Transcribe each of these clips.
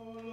Amen.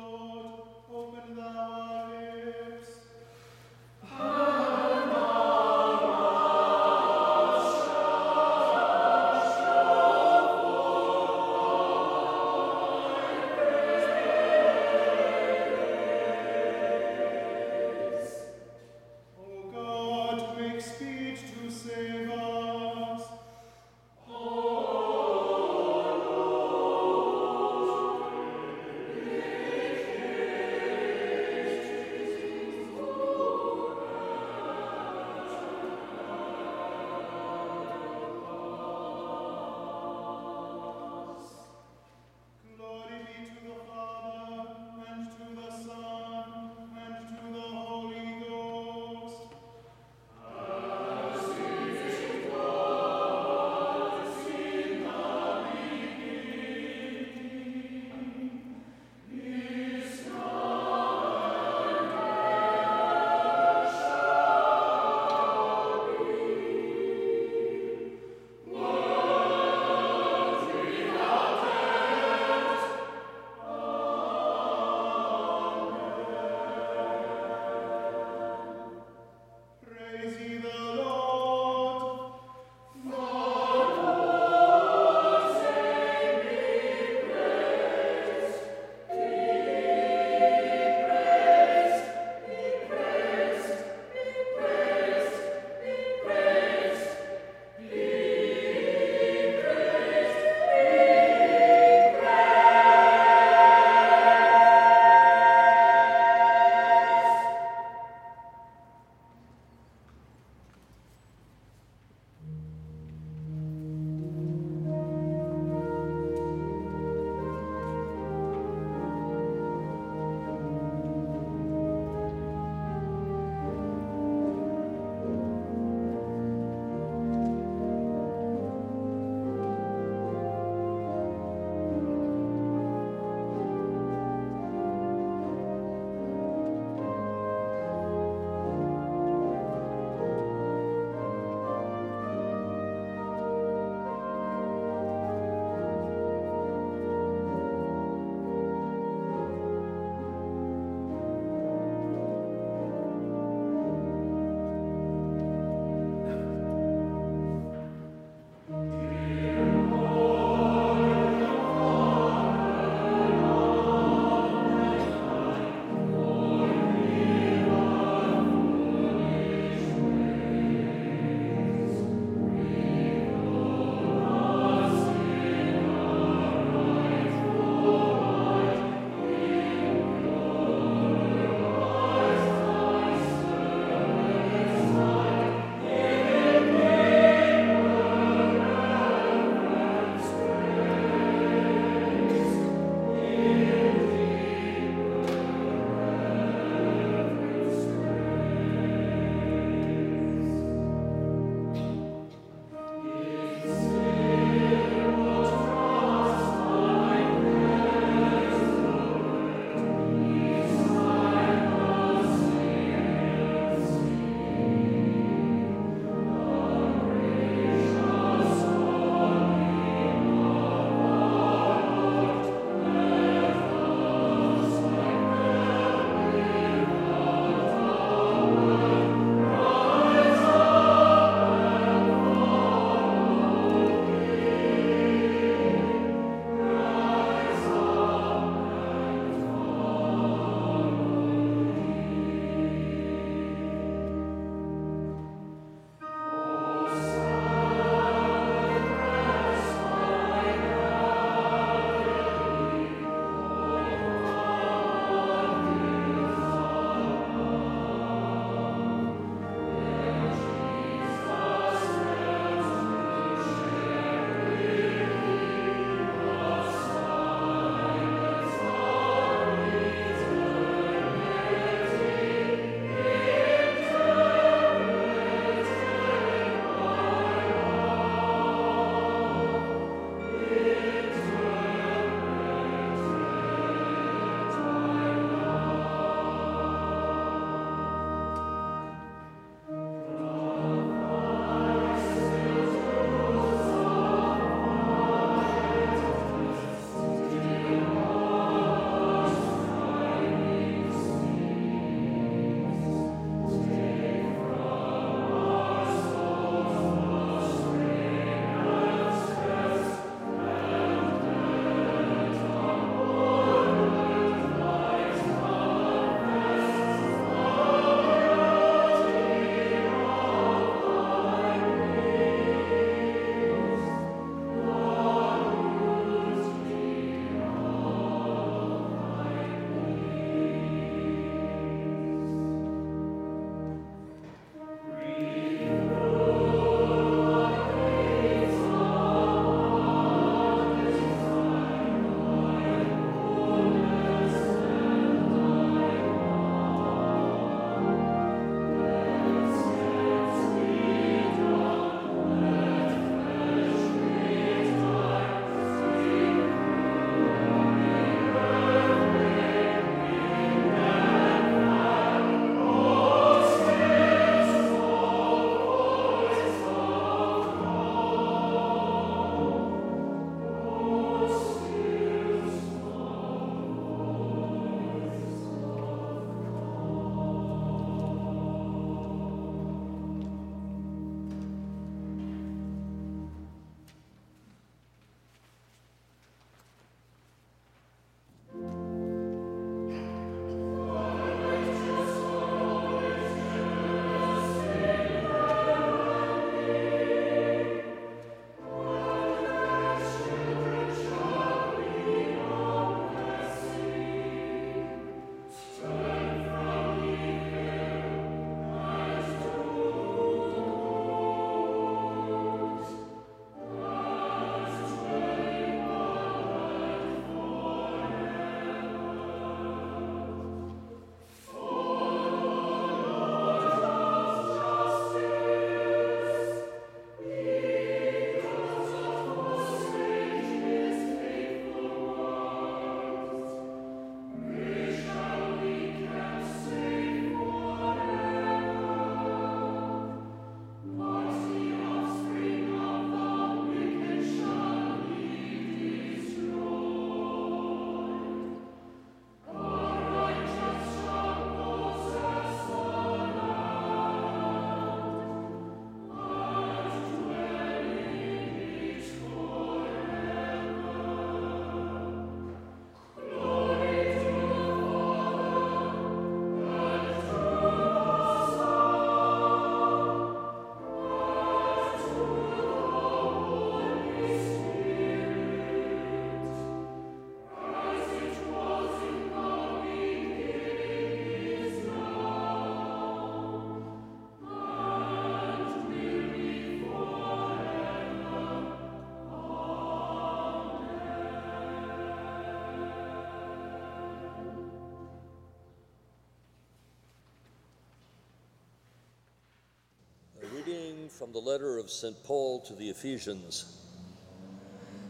From the letter of St. Paul to the Ephesians.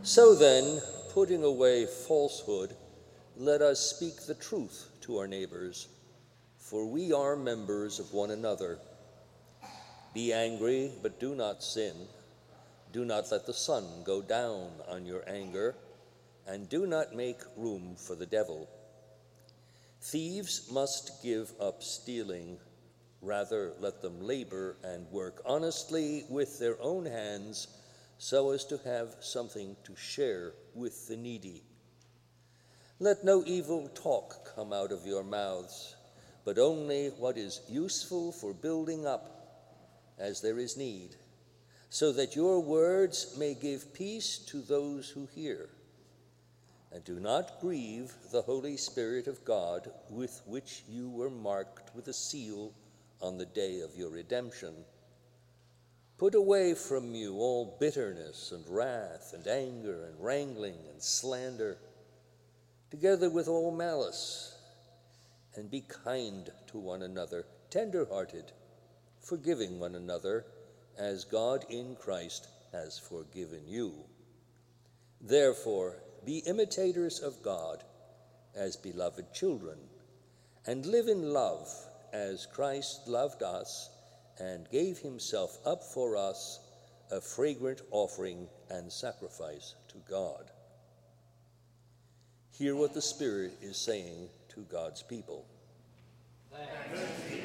So then, putting away falsehood, let us speak the truth to our neighbors, for we are members of one another. Be angry, but do not sin. Do not let the sun go down on your anger, and do not make room for the devil. Thieves must give up stealing Rather, let them labor and work honestly with their own hands so as to have something to share with the needy. Let no evil talk come out of your mouths, but only what is useful for building up as there is need, so that your words may give peace to those who hear. And do not grieve the Holy Spirit of God, with which you were marked with a seal on the day of your redemption. Put away from you all bitterness and wrath and anger and wrangling and slander, together with all malice, and be kind to one another, tender hearted, forgiving one another, as God in Christ has forgiven you. Therefore, be imitators of God as beloved children, and live in love as Christ loved us and gave himself up for us, a fragrant offering and sacrifice to God. Hear what the Spirit is saying to God's people. Thanks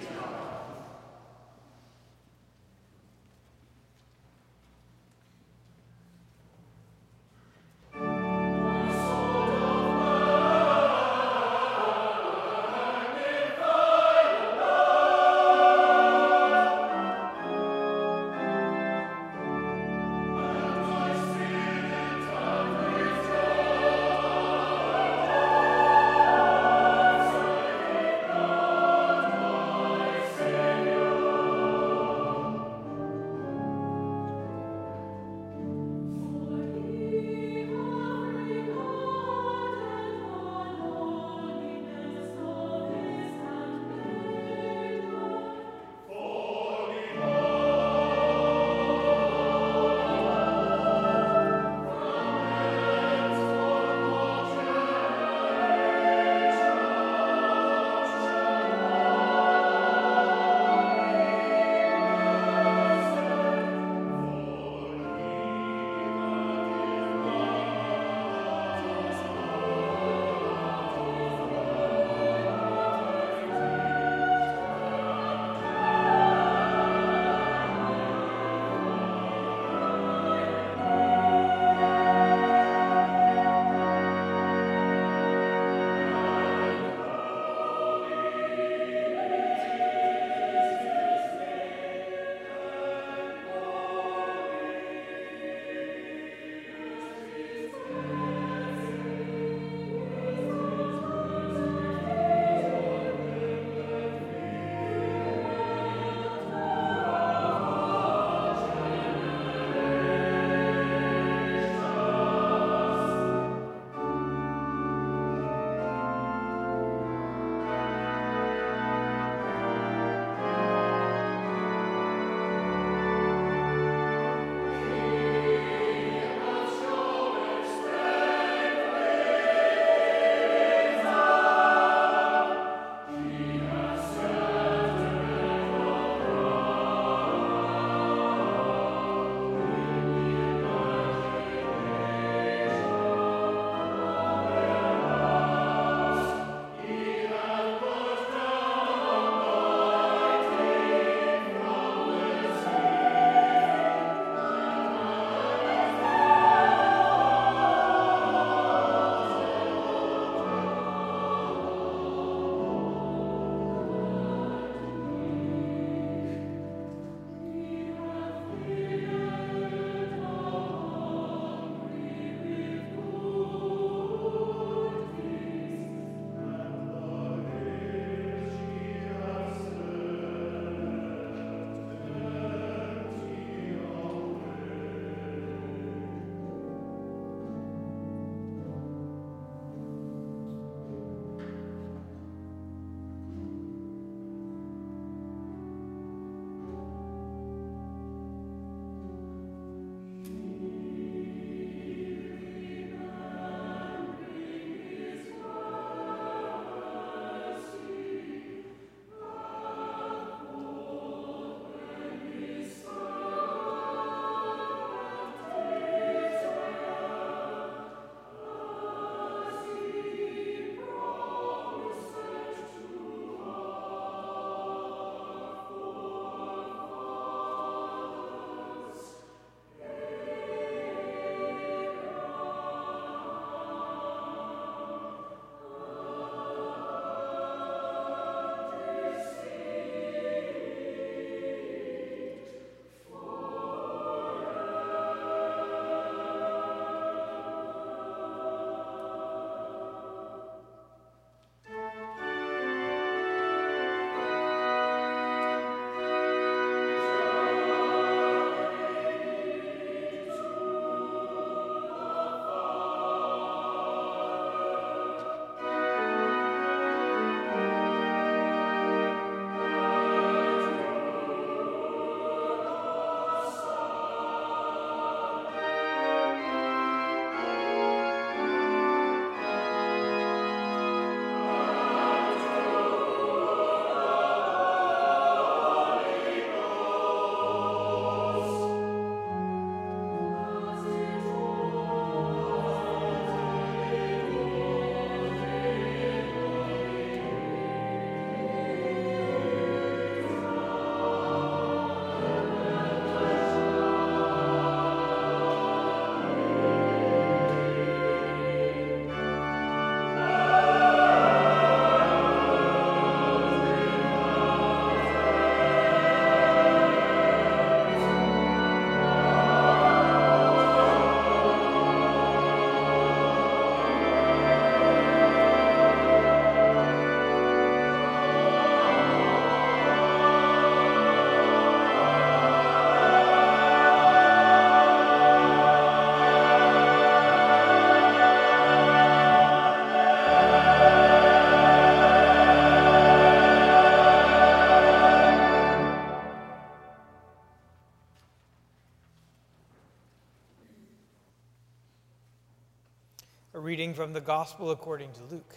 the Gospel according to Luke.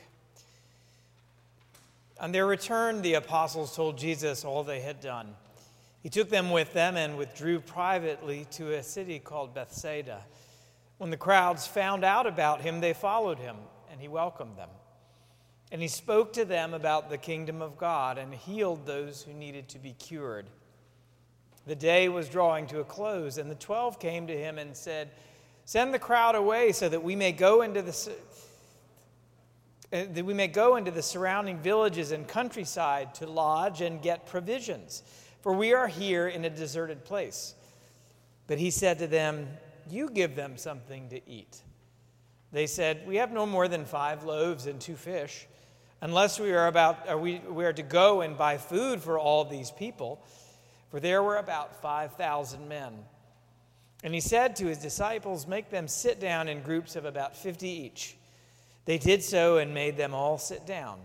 On their return, the apostles told Jesus all they had done. He took them with them and withdrew privately to a city called Bethsaida. When the crowds found out about him, they followed him, and he welcomed them. And he spoke to them about the kingdom of God and healed those who needed to be cured. The day was drawing to a close, and the twelve came to him and said, Send the crowd away so that we may go into the Uh, that we may go into the surrounding villages and countryside to lodge and get provisions, for we are here in a deserted place. But he said to them, You give them something to eat. They said, We have no more than five loaves and two fish, unless we are, about, are we, we are to go and buy food for all these people. For there were about 5,000 men. And he said to his disciples, Make them sit down in groups of about 50 each. They did so and made them all sit down.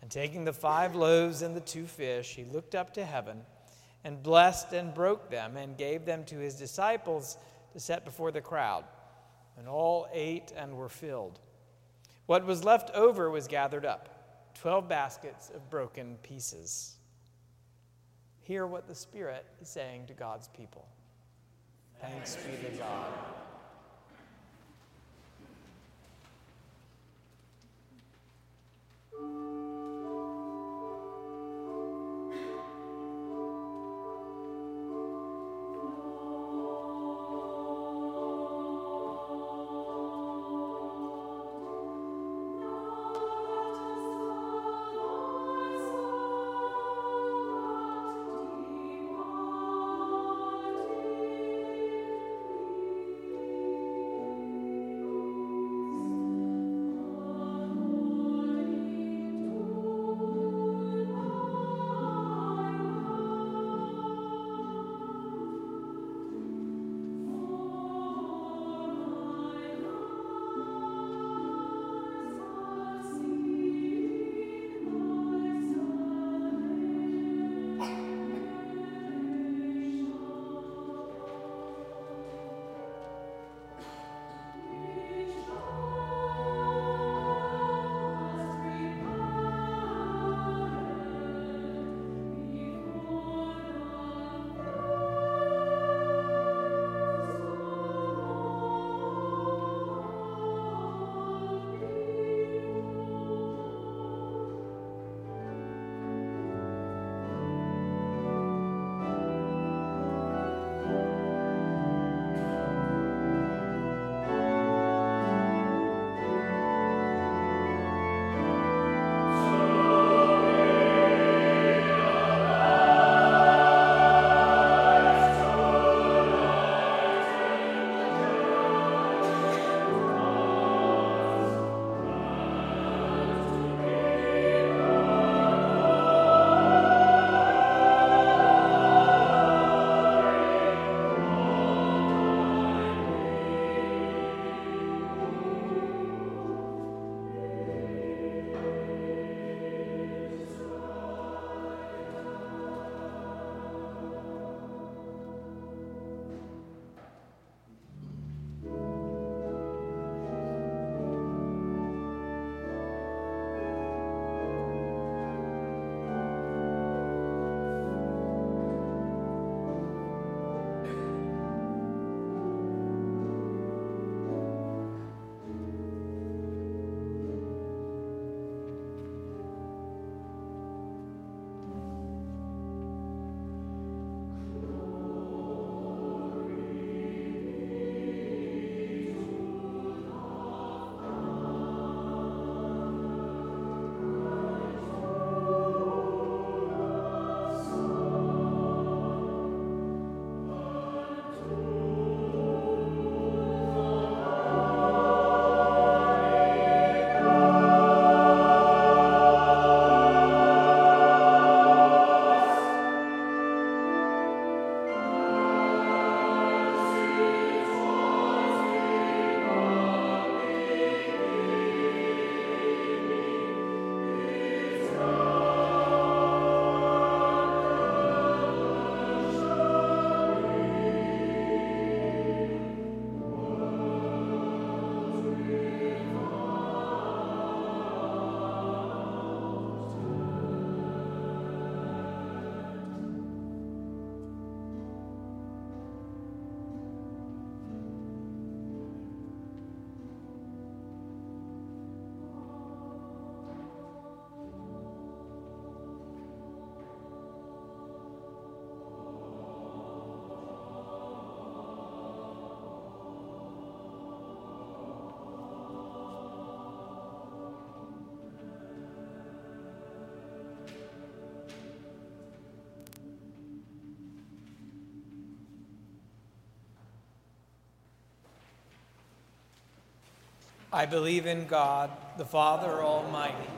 And taking the five loaves and the two fish, he looked up to heaven and blessed and broke them and gave them to his disciples to set before the crowd. And all ate and were filled. What was left over was gathered up 12 baskets of broken pieces. Hear what the Spirit is saying to God's people. Thanks be to God. I believe in God, the Father Almighty,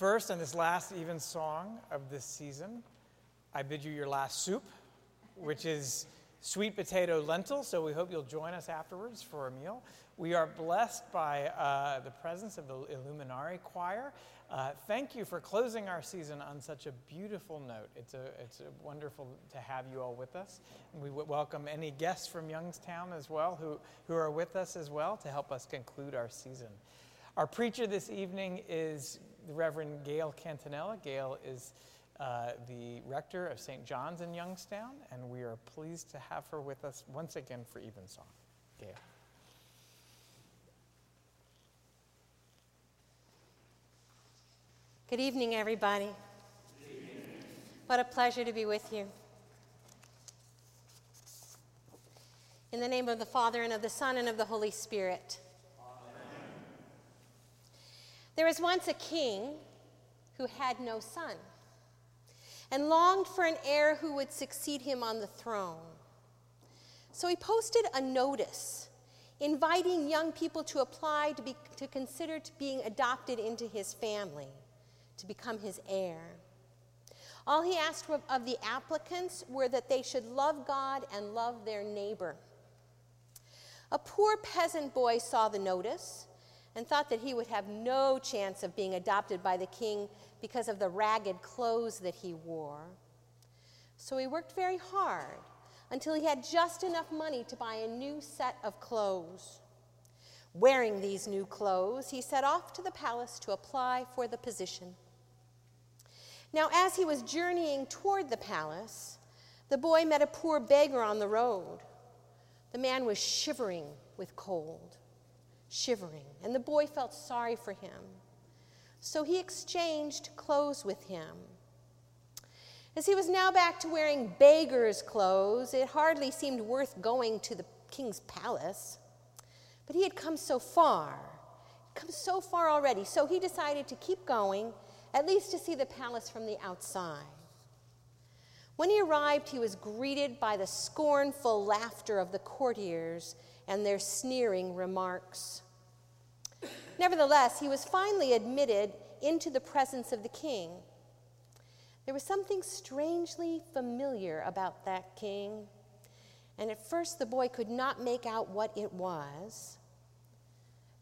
First, and this last even song of this season, I bid you your last soup, which is sweet potato lentil. So we hope you'll join us afterwards for a meal. We are blessed by uh, the presence of the Illuminari Choir. Uh, thank you for closing our season on such a beautiful note. It's, a, it's a wonderful to have you all with us. And we welcome any guests from Youngstown as well who, who are with us as well to help us conclude our season. Our preacher this evening is the Reverend Gail Cantanella. Gail is uh, the rector of St. John's in Youngstown, and we are pleased to have her with us once again for Evensong. Gail. Good evening, everybody. What a pleasure to be with you. In the name of the Father, and of the Son, and of the Holy Spirit. There was once a king who had no son and longed for an heir who would succeed him on the throne. So he posted a notice inviting young people to apply to be to consider to being adopted into his family, to become his heir. All he asked of the applicants were that they should love God and love their neighbor. A poor peasant boy saw the notice and thought that he would have no chance of being adopted by the king because of the ragged clothes that he wore. So he worked very hard until he had just enough money to buy a new set of clothes. Wearing these new clothes, he set off to the palace to apply for the position. Now, as he was journeying toward the palace, the boy met a poor beggar on the road. The man was shivering with cold shivering, and the boy felt sorry for him. So he exchanged clothes with him. As he was now back to wearing beggar's clothes, it hardly seemed worth going to the king's palace. But he had come so far, come so far already, so he decided to keep going, at least to see the palace from the outside. When he arrived, he was greeted by the scornful laughter of the courtiers and their sneering remarks. Nevertheless, he was finally admitted into the presence of the king. There was something strangely familiar about that king, and at first the boy could not make out what it was.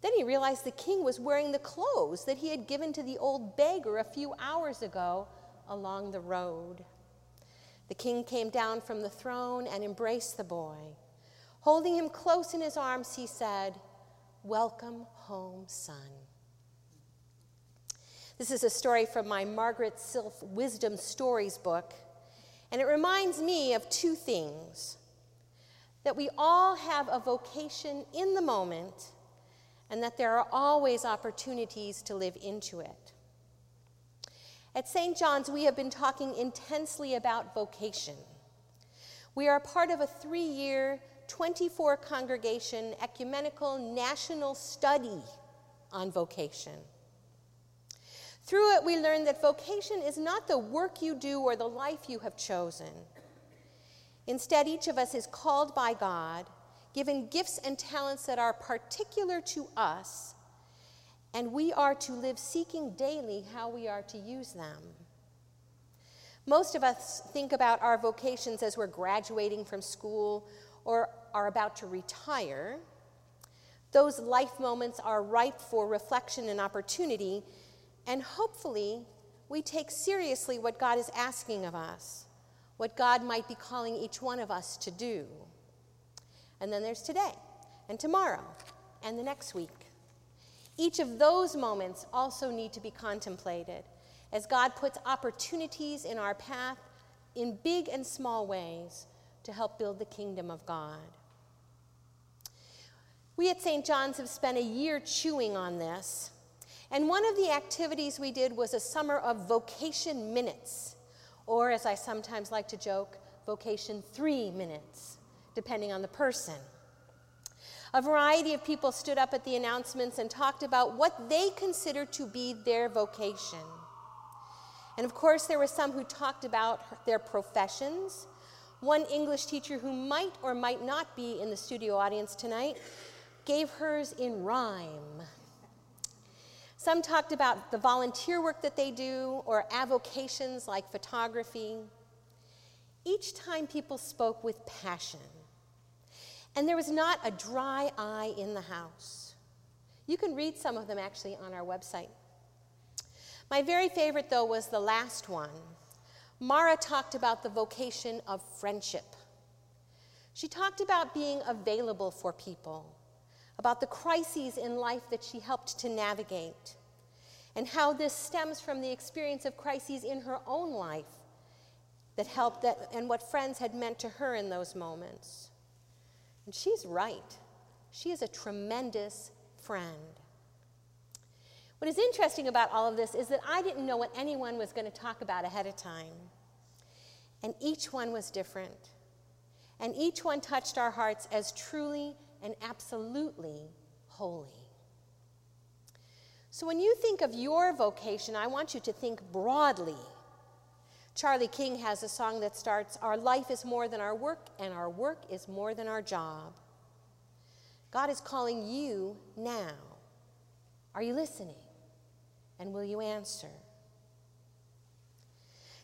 Then he realized the king was wearing the clothes that he had given to the old beggar a few hours ago along the road. The king came down from the throne and embraced the boy. Holding him close in his arms, he said, Welcome home, son. This is a story from my Margaret Silf Wisdom Stories book, and it reminds me of two things that we all have a vocation in the moment, and that there are always opportunities to live into it. At St. John's, we have been talking intensely about vocation. We are part of a three year 24 congregation ecumenical national study on vocation. Through it, we learn that vocation is not the work you do or the life you have chosen. Instead, each of us is called by God, given gifts and talents that are particular to us, and we are to live seeking daily how we are to use them. Most of us think about our vocations as we're graduating from school or are about to retire, those life moments are ripe for reflection and opportunity, and hopefully, we take seriously what God is asking of us, what God might be calling each one of us to do. And then there's today, and tomorrow, and the next week. Each of those moments also need to be contemplated as God puts opportunities in our path in big and small ways to help build the kingdom of God. We at St. John's have spent a year chewing on this, and one of the activities we did was a summer of vocation minutes, or as I sometimes like to joke, vocation three minutes, depending on the person. A variety of people stood up at the announcements and talked about what they considered to be their vocation. And of course, there were some who talked about their professions one English teacher who might or might not be in the studio audience tonight gave hers in rhyme. Some talked about the volunteer work that they do or avocations like photography. Each time people spoke with passion, and there was not a dry eye in the house. You can read some of them actually on our website. My very favorite, though, was the last one. Mara talked about the vocation of friendship. She talked about being available for people, about the crises in life that she helped to navigate, and how this stems from the experience of crises in her own life that helped that, and what friends had meant to her in those moments. And she's right. She is a tremendous friend. What is interesting about all of this is that I didn't know what anyone was going to talk about ahead of time. And each one was different. And each one touched our hearts as truly and absolutely holy. So when you think of your vocation, I want you to think broadly. Charlie King has a song that starts Our life is more than our work, and our work is more than our job. God is calling you now. Are you listening? And will you answer?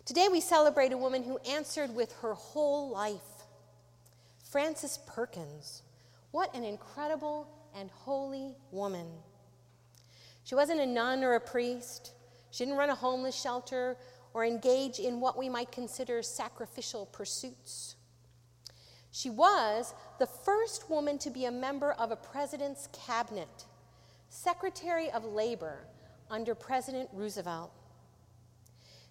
Today we celebrate a woman who answered with her whole life. Frances Perkins. What an incredible and holy woman. She wasn't a nun or a priest. She didn't run a homeless shelter or engage in what we might consider sacrificial pursuits. She was the first woman to be a member of a president's cabinet, Secretary of Labor under President Roosevelt.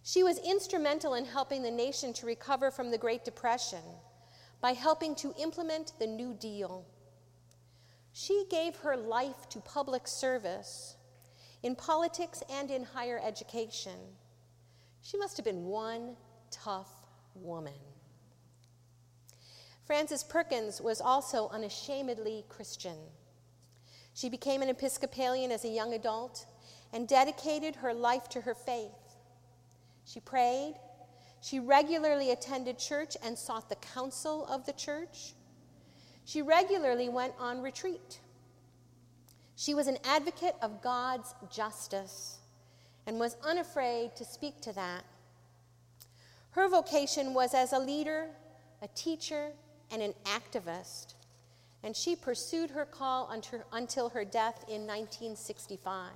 She was instrumental in helping the nation to recover from the Great Depression by helping to implement the New Deal. She gave her life to public service in politics and in higher education. She must have been one tough woman. Frances Perkins was also unashamedly Christian. She became an Episcopalian as a young adult and dedicated her life to her faith. She prayed, she regularly attended church and sought the counsel of the church. She regularly went on retreat. She was an advocate of God's justice and was unafraid to speak to that. Her vocation was as a leader, a teacher, and an activist, and she pursued her call until her death in 1965.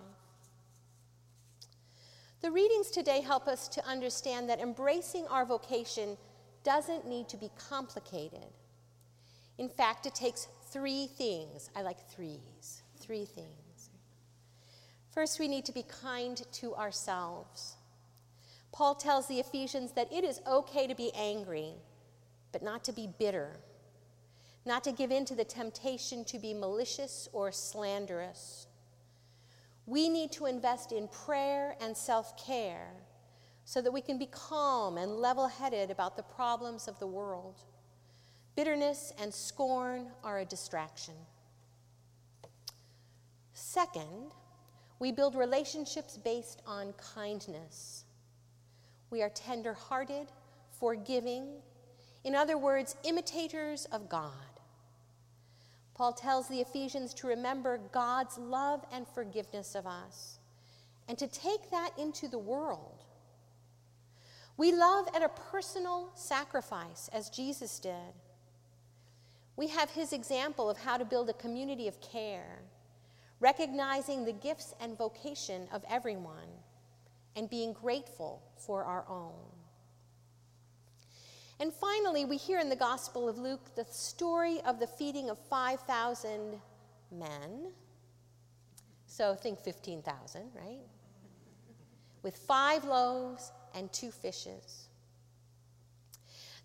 The readings today help us to understand that embracing our vocation doesn't need to be complicated. In fact, it takes three things. I like threes, three things. First, we need to be kind to ourselves. Paul tells the Ephesians that it is okay to be angry, but not to be bitter, not to give in to the temptation to be malicious or slanderous. We need to invest in prayer and self care so that we can be calm and level headed about the problems of the world. Bitterness and scorn are a distraction. Second, we build relationships based on kindness. We are tender hearted, forgiving, in other words, imitators of God. Paul tells the Ephesians to remember God's love and forgiveness of us and to take that into the world. We love at a personal sacrifice, as Jesus did. We have his example of how to build a community of care, recognizing the gifts and vocation of everyone, and being grateful for our own. And finally, we hear in the Gospel of Luke the story of the feeding of 5,000 men. So think 15,000, right? With five loaves and two fishes.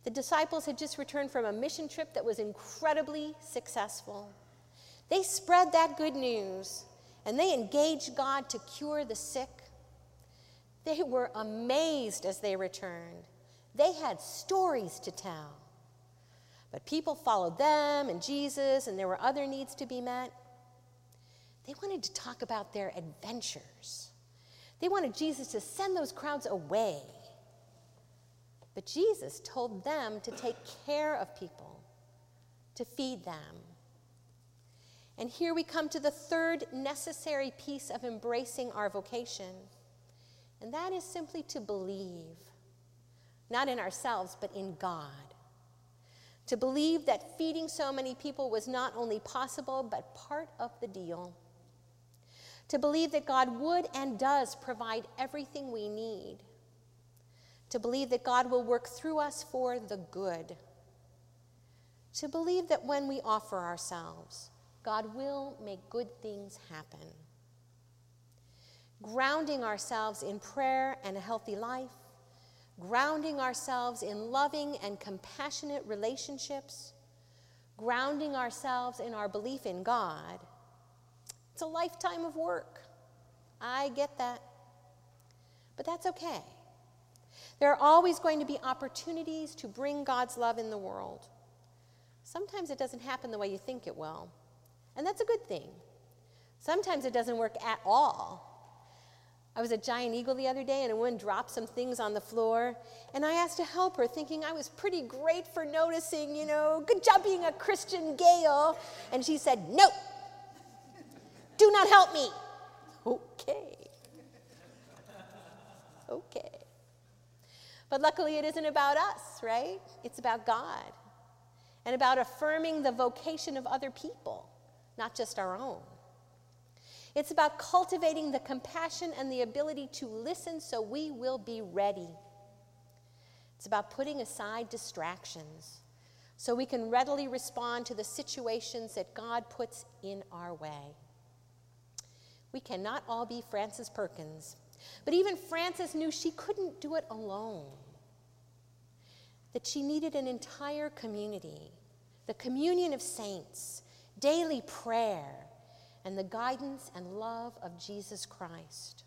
The disciples had just returned from a mission trip that was incredibly successful. They spread that good news and they engaged God to cure the sick. They were amazed as they returned they had stories to tell. But people followed them and Jesus, and there were other needs to be met. They wanted to talk about their adventures. They wanted Jesus to send those crowds away. But Jesus told them to take care of people, to feed them. And here we come to the third necessary piece of embracing our vocation, and that is simply to believe, not in ourselves, but in God. To believe that feeding so many people was not only possible, but part of the deal. To believe that God would and does provide everything we need. To believe that God will work through us for the good. To believe that when we offer ourselves, God will make good things happen. Grounding ourselves in prayer and a healthy life, grounding ourselves in loving and compassionate relationships, grounding ourselves in our belief in God. It's a lifetime of work. I get that. But that's okay. There are always going to be opportunities to bring God's love in the world. Sometimes it doesn't happen the way you think it will. And that's a good thing. Sometimes it doesn't work at all. I was at Giant Eagle the other day and a woman dropped some things on the floor. And I asked to help her, thinking I was pretty great for noticing, you know, good job being a Christian Gail. And she said, No, do not help me. Okay. Okay. But luckily, it isn't about us, right? It's about God and about affirming the vocation of other people not just our own. It's about cultivating the compassion and the ability to listen so we will be ready. It's about putting aside distractions so we can readily respond to the situations that God puts in our way. We cannot all be Frances Perkins, but even Frances knew she couldn't do it alone, that she needed an entire community, the communion of saints daily prayer, and the guidance and love of Jesus Christ.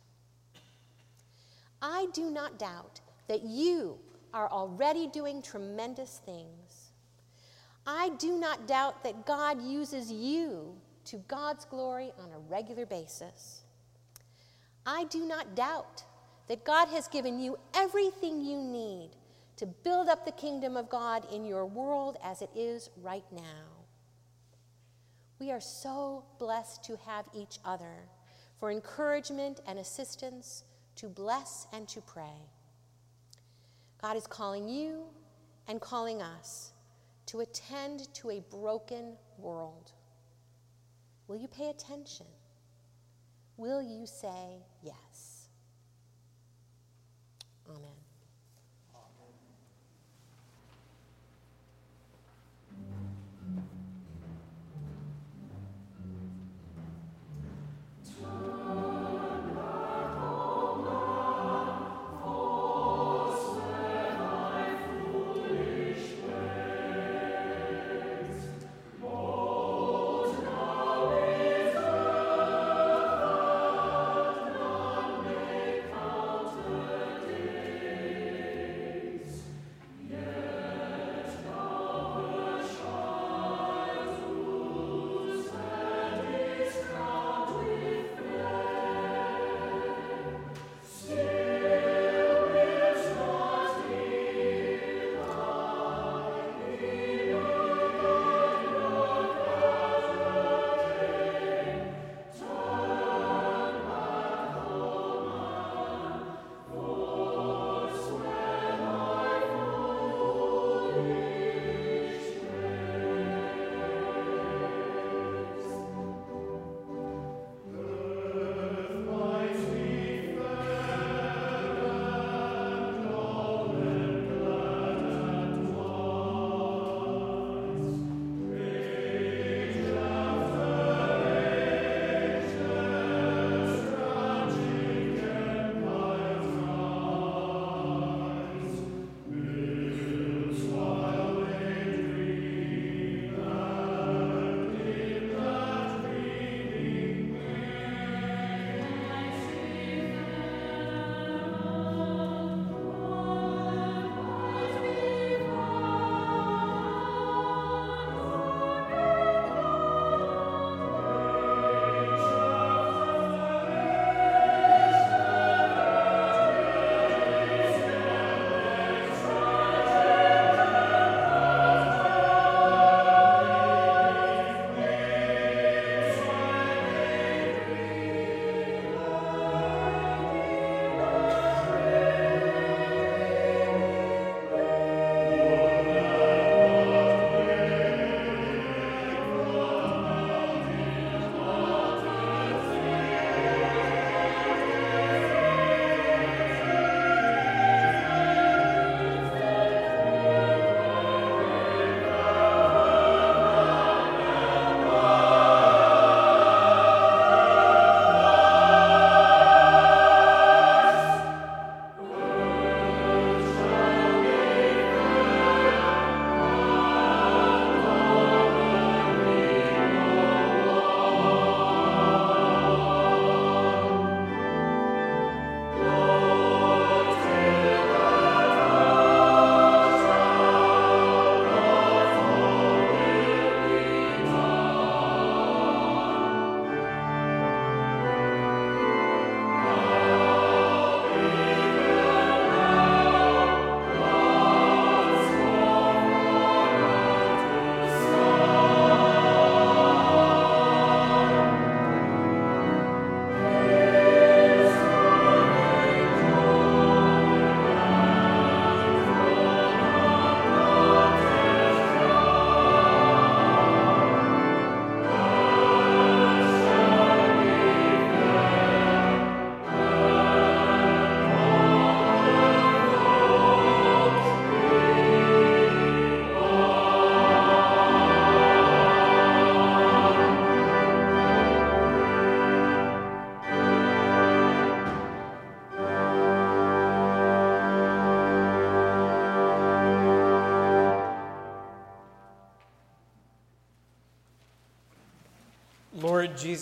I do not doubt that you are already doing tremendous things. I do not doubt that God uses you to God's glory on a regular basis. I do not doubt that God has given you everything you need to build up the kingdom of God in your world as it is right now. We are so blessed to have each other for encouragement and assistance to bless and to pray. God is calling you and calling us to attend to a broken world. Will you pay attention? Will you say yes?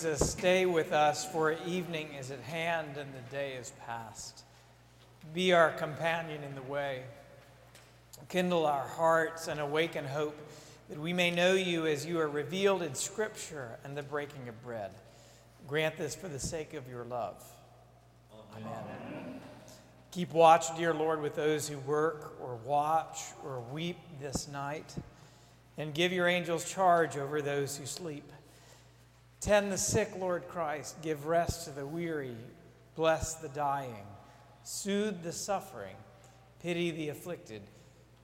Jesus, stay with us, for evening is at hand and the day is past. Be our companion in the way. Kindle our hearts and awaken hope that we may know you as you are revealed in Scripture and the breaking of bread. Grant this for the sake of your love. Amen. Amen. Keep watch, dear Lord, with those who work or watch or weep this night, and give your angels charge over those who sleep. Tend the sick, Lord Christ. Give rest to the weary. Bless the dying. Soothe the suffering. Pity the afflicted.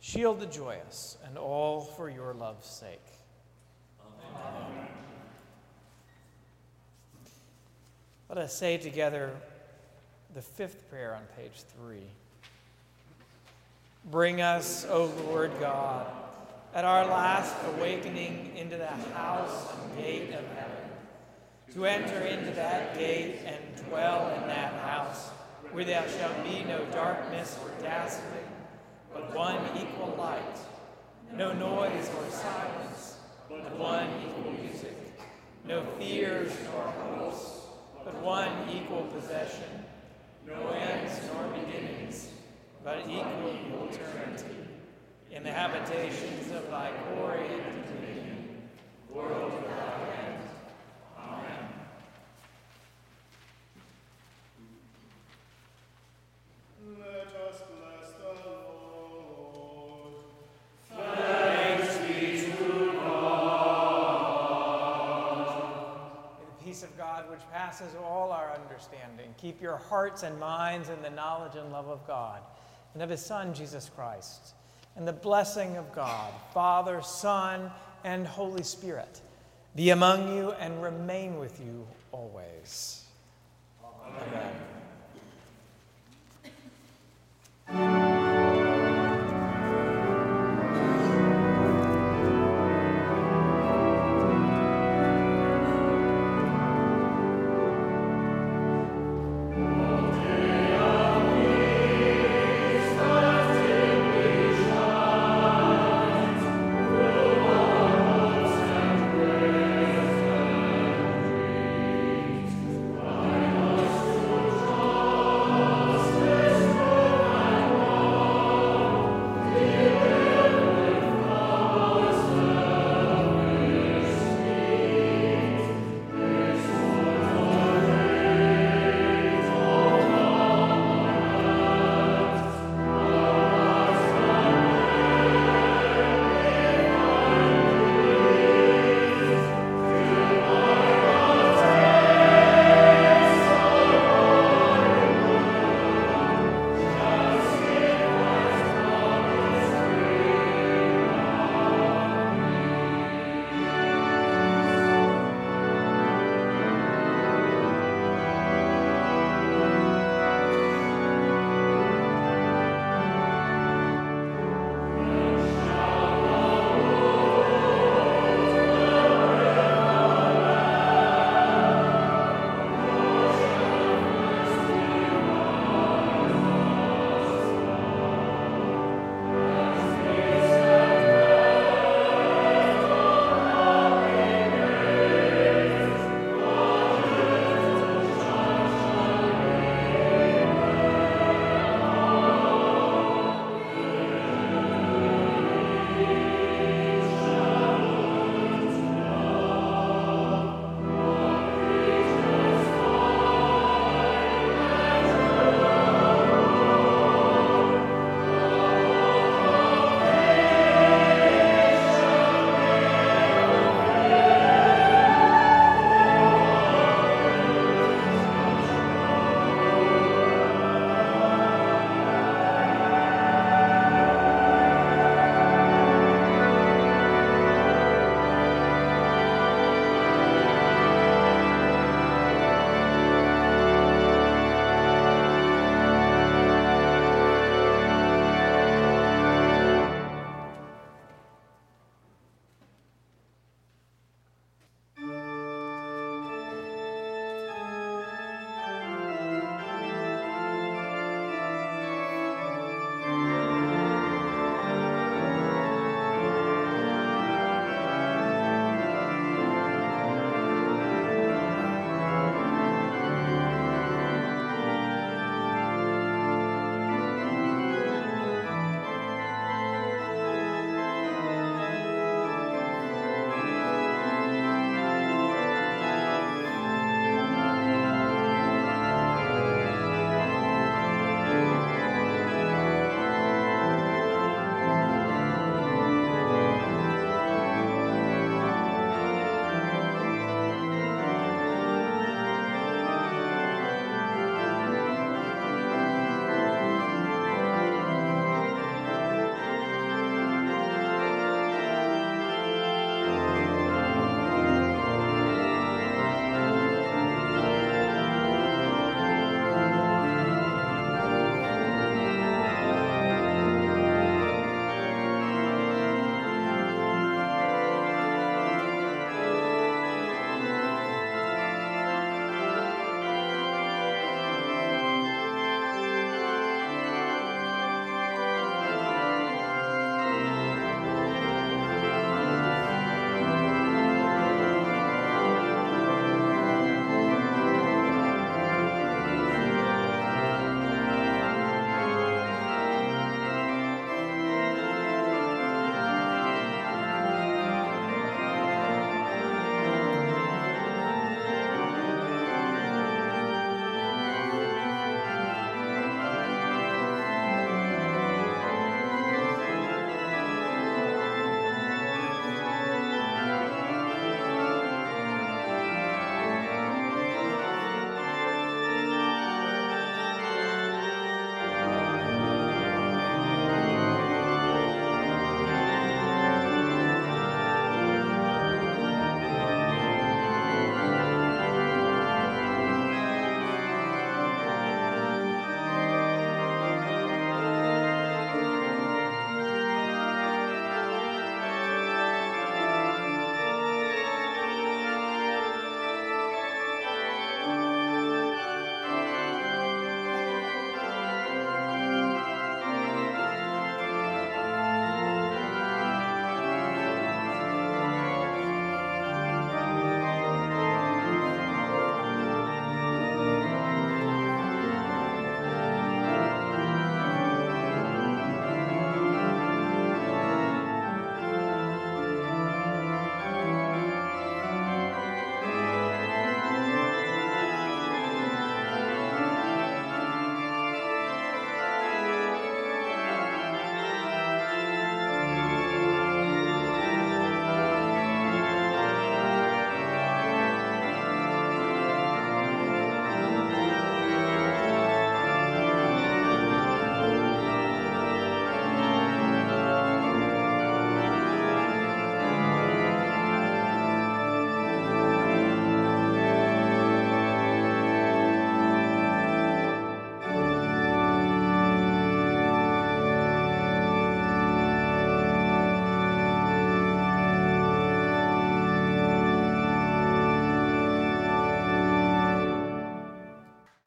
Shield the joyous, and all for your love's sake. Amen. Let us say together the fifth prayer on page three. Bring us, O Lord God, at our last awakening into the house and gate of heaven, to enter into that gate and dwell in that house, where there shall be no darkness or dazzling but one equal light, no noise or silence, but one equal music, no fears nor hopes, but one equal possession, no ends nor beginnings, but equal eternity, in the habitations of thy glory and dominion, world without peace of God, which passes all our understanding, keep your hearts and minds in the knowledge and love of God and of His Son, Jesus Christ. And the blessing of God, Father, Son, and Holy Spirit, be among you and remain with you always. Amen. Amen.